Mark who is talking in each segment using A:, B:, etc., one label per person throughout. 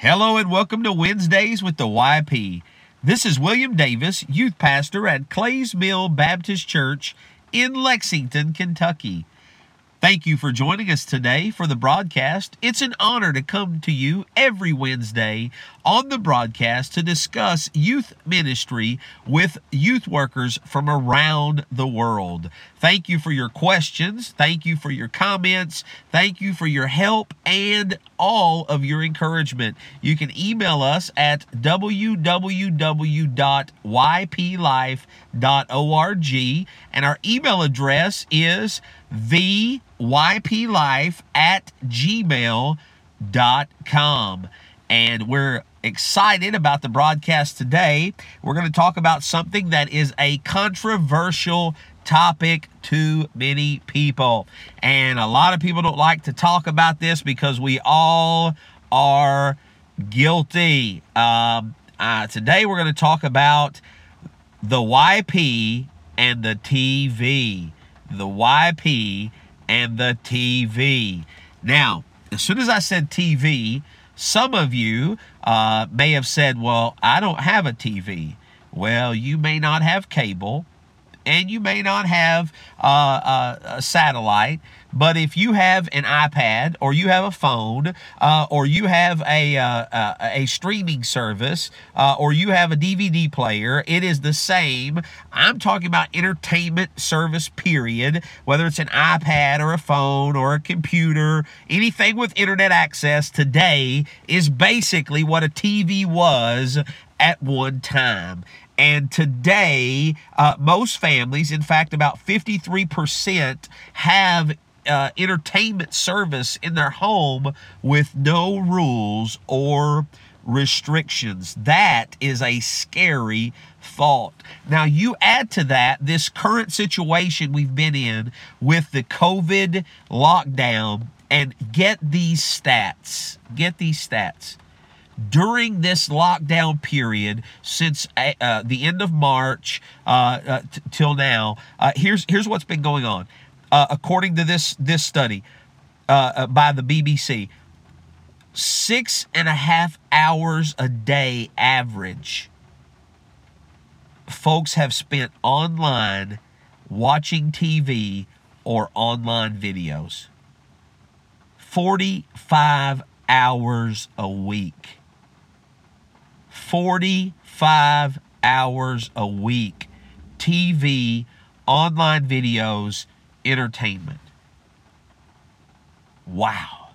A: Hello and welcome to Wednesdays with the YP. This is William Davis, youth pastor at Clays Mill Baptist Church in Lexington, Kentucky. Thank you for joining us today for the broadcast. It's an honor to come to you every Wednesday on the broadcast to discuss youth ministry with youth workers from around the world. Thank you for your questions. Thank you for your comments. Thank you for your help and all of your encouragement. You can email us at www.yplife.org and our email address is theyplife at gmail.com. And we're excited about the broadcast today. We're going to talk about something that is a controversial topic to many people. And a lot of people don't like to talk about this because we all are guilty. Um, uh, today we're going to talk about the YP and the TV the YP, and the TV. Now, as soon as I said TV, some of you uh, may have said, Well, I don't have a TV. Well, you may not have cable and you may not have uh, uh, a satellite, but if you have an iPad or you have a phone uh, or you have a, uh, uh, a streaming service uh, or you have a DVD player, it is the same. I'm talking about entertainment service, period. Whether it's an iPad or a phone or a computer, anything with internet access today is basically what a TV was at one time. And today, uh, most families, in fact, about 53%, have uh, entertainment service in their home with no rules or restrictions. That is a scary thought. Now, you add to that this current situation we've been in with the COVID lockdown, and get these stats. Get these stats during this lockdown period since uh, uh, the end of March uh, uh t- till now. Uh, here's here's what's been going on. According to this this study by the BBC, six and a half hours a day average. Folks have spent online watching TV or online videos. 45 hours a week. 45 hours a week TV, online videos, entertainment. Wow.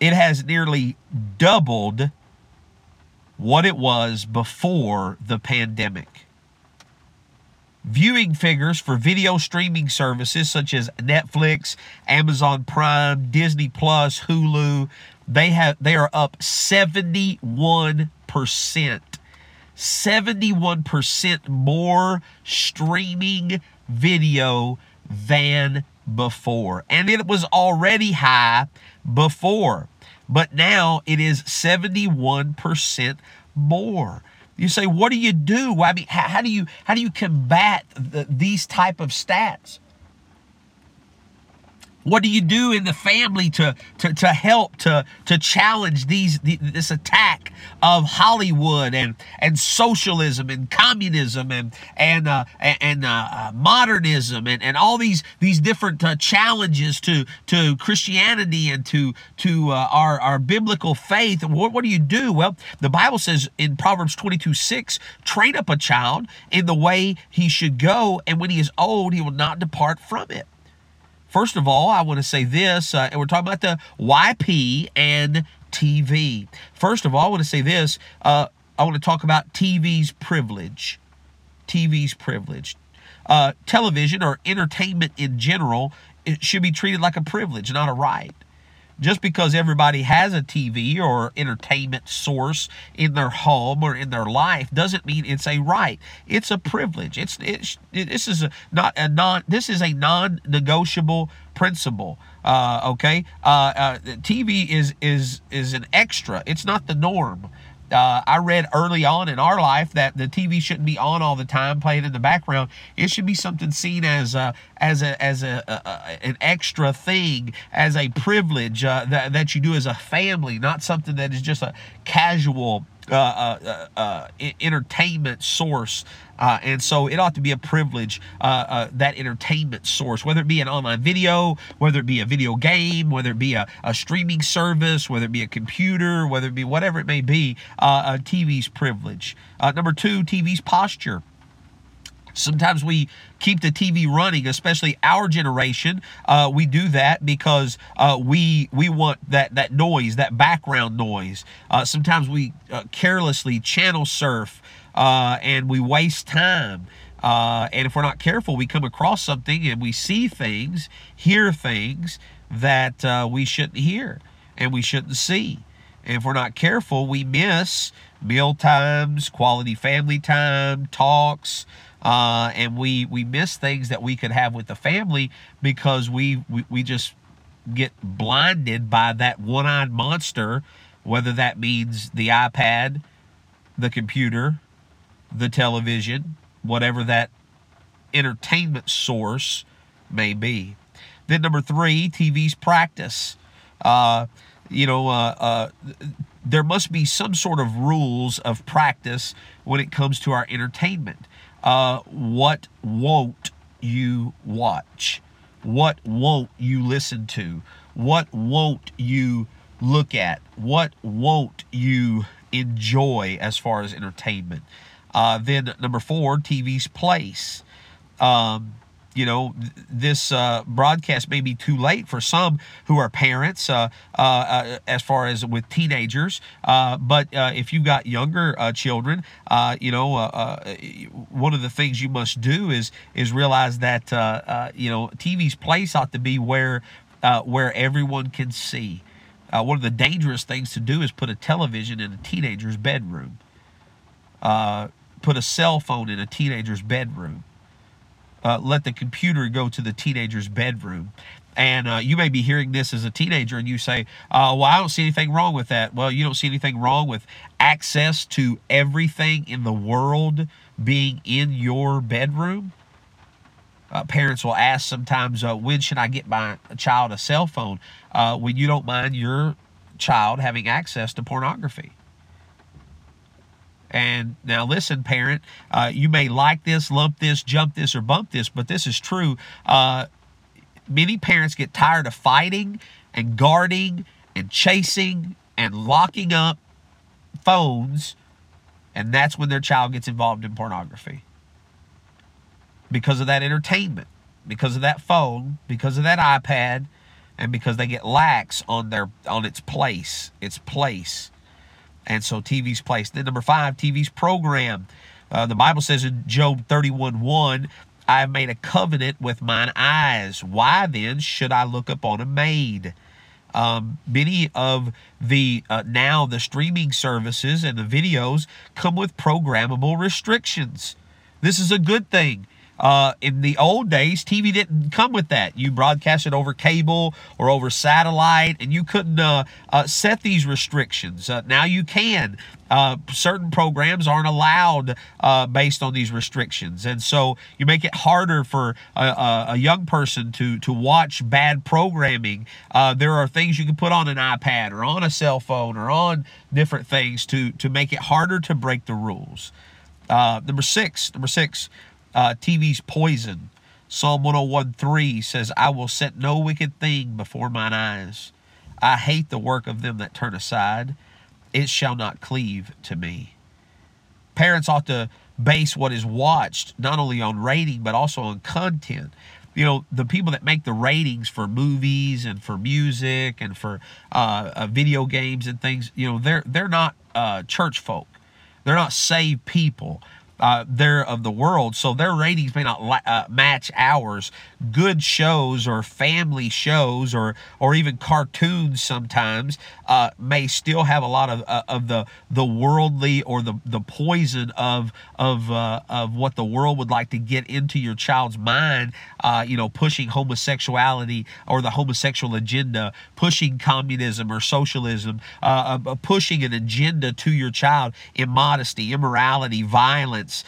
A: It has nearly doubled what it was before the pandemic. Viewing figures for video streaming services such as Netflix, Amazon Prime, Disney Plus, Hulu, they have they are up 71 71% more streaming video than before. And it was already high before, but now it is 71% more. You say, what do you do? I mean, how, how do you how do you combat the, these type of stats? What do you do in the family to to, to help to to challenge these the, this attack of Hollywood and and socialism and communism and and uh, and uh, uh, modernism and, and all these these different uh, challenges to to Christianity and to to uh, our our biblical faith? What what do you do? Well, the Bible says in Proverbs twenty two six, train up a child in the way he should go, and when he is old, he will not depart from it. First of all, I want to say this, uh, and we're talking about the YP and TV. First of all, I want to say this. Uh, I want to talk about TV's privilege. TV's privilege. Uh, television or entertainment in general, it should be treated like a privilege, not a right just because everybody has a TV or entertainment source in their home or in their life doesn't mean it's a right. It's a privilege. It's, it's this is a, not a non this is a non-negotiable principle. Uh, okay, uh, uh, TV is is is an extra. It's not the norm. Uh, I read early on in our life that the TV shouldn't be on all the time, playing in the background. It should be something seen as a, as a as a, a, an extra thing, as a privilege uh, that that you do as a family, not something that is just a casual Uh, uh, uh, entertainment source. Uh, and so it ought to be a privilege, that entertainment source, whether it be an online video, whether it be a video game, whether it be a, a streaming service, whether it be a computer, whether it be whatever it may be, TV's privilege. number two, TV's posture. Sometimes we keep the TV running, especially our generation. Uh, we do that because uh, we we want that that noise, that background noise. Uh, sometimes we uh, carelessly channel surf uh, and we waste time. Uh, and if we're not careful, we come across something and we see things, hear things that we shouldn't hear and we shouldn't see. And if we're not careful, we miss meal times, quality family time, talks, uh, and we we miss things that we could have with the family because we we, we just get blinded by that one-eyed monster whether that means the ipad the computer the television whatever that entertainment source may be. Then number three tv's practice. Uh, you know uh, uh, there must be some sort of rules of practice when it comes to our entertainment uh, what won't you watch? What won't you listen to? What won't you look at? What won't you enjoy as far as entertainment? Uh, then number four, TV's place. Um, you know, this uh, broadcast may be too late for some who are parents, uh, uh, uh as far as with teenagers. Uh, but uh, if you've got younger children, you know, one of the things you must do is is realize that you know TV's place ought to be where where everyone can see. one of the dangerous things to do is put a television in a teenager's bedroom. put a cell phone in a teenager's bedroom uh, let the computer go to the teenager's bedroom. And uh, you may be hearing this as a teenager and you say, uh, Well, I don't see anything wrong with that. Well, you don't see anything wrong with access to everything in the world being in your bedroom. Uh, parents will ask sometimes, uh, When should I get my child a cell phone? Uh, when you don't mind your child having access to pornography. And now, listen, parent, uh, you may like this, lump this, jump this, or bump this, but this is true. Uh, many parents get tired of fighting and guarding and chasing and locking up phones, and that's when their child gets involved in pornography because of that entertainment, because of that phone, because of that iPad, and because they get lax on their on its place, its place and so TV's place. Then number five, TV's program. Uh, the Bible says in Job 31 1, I have made a covenant with mine eyes. Why then should I look upon a maid? Um, many of the uh, now the streaming services and the videos come with programmable restrictions. This is a good thing. Uh, in the old days, TV didn't come with that. You broadcast it over cable or over satellite, and you couldn't uh, uh, set these restrictions. Uh, now you can. Uh, certain programs aren't allowed uh, based on these restrictions, and so you make it harder for a, a young person to to watch bad programming. there are things you can put on an iPad or on a cell phone or on different things to to make it harder to break the rules. number six, number six uh, TV's poison. Psalm 101.3 says, I will set no wicked thing before mine eyes. I hate the work of them that turn aside. It shall not cleave to me. Parents ought to base what is watched not only on rating but also on content. You know, the people that make the ratings for movies and for music and for uh, uh, video games and things, you know, they're they're not uh, church folk. They're not saved people uh, they're of the world, so their ratings may not uh, match ours. Good shows or family shows or or even cartoons sometimes uh, may still have a lot of uh, of the the worldly or the the poison of of uh, of what the world would like to get into your child's mind. Uh, you know, pushing homosexuality or the homosexual agenda, pushing communism or socialism, uh, uh, pushing an agenda to your child, immodesty, immorality, violence,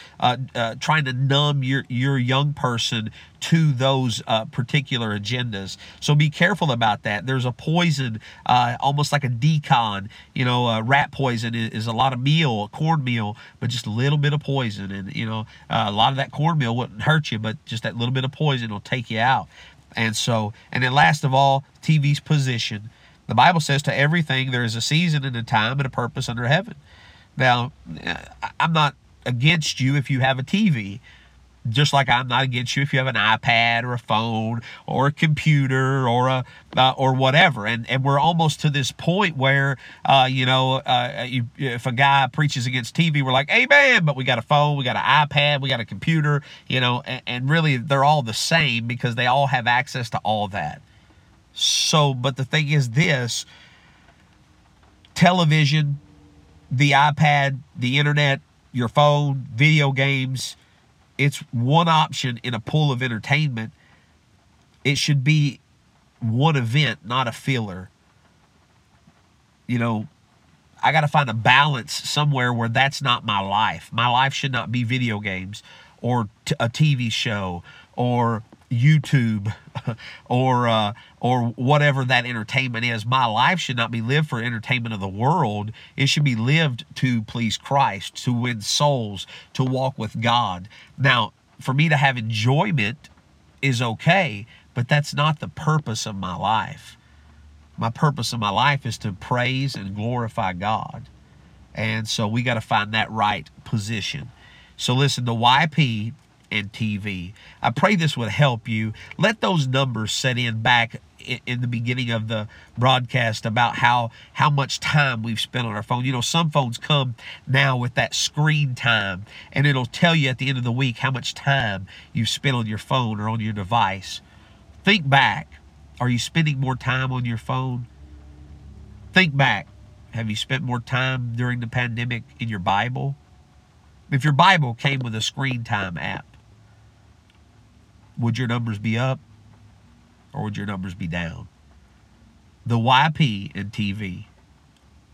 A: trying to numb your your young person to those uh, particular agendas. So be careful about that. There's a poison, uh, almost like a d-CON. You know, uh, rat poison is, is, a lot of meal, cornmeal, but just a little bit of poison. And, you know, uh, a lot of that cornmeal wouldn't hurt you, but just that little bit of poison will take you out. And so, and then last of all, TV's position. The Bible says to everything there is a season and a time and a purpose under heaven. Now, I'm not against you if you have a TV just like I'm not against you if you have an iPad or a phone or a computer or a uh, or whatever. And and we're almost to this point where uh, you know uh, you, if a guy preaches against TV, we're like, Amen. But we got a phone, we got an iPad, we got a computer, you know, and, and really they're all the same because they all have access to all that. So, but the thing is this: television, the iPad, the internet, your phone, video games it's one option in a pool of entertainment. It should be one event, not a filler. You know, I got to find a balance somewhere where that's not my life. My life should not be video games or t- a TV show or YouTube or uh, or whatever that entertainment is. My life should not be lived for entertainment of the world. It should be lived to please Christ, to win souls, to walk with God. Now, for me to have enjoyment is okay, but that's not the purpose of my life. My purpose of my life is to praise and glorify God. And so we got to find that right position. So listen, the YP and TV. I pray this would help you. Let those numbers set in back in the beginning of the broadcast about how how much time we've spent on our phone. You know, some phones come now with that screen time, and it'll tell you at the end of the week how much time you've spent on your phone or on your device. Think back. Are you spending more time on your phone? Think back. Have you spent more time during the pandemic in your Bible? If your Bible came with a screen time app, would your numbers be up or would your numbers be down? The YP in TV,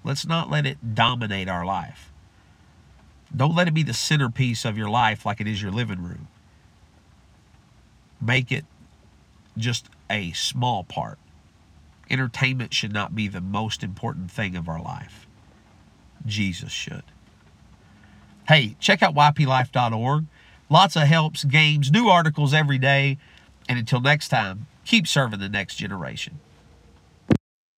A: let's not let it dominate our life. Don't let it be the centerpiece of your life like it is your living room. Make it just a small part. Entertainment should not be the most important thing of our life. Jesus should. Hey, check out yplife.org. Lots of helps, games, new articles every day. And until next time, keep serving the next generation.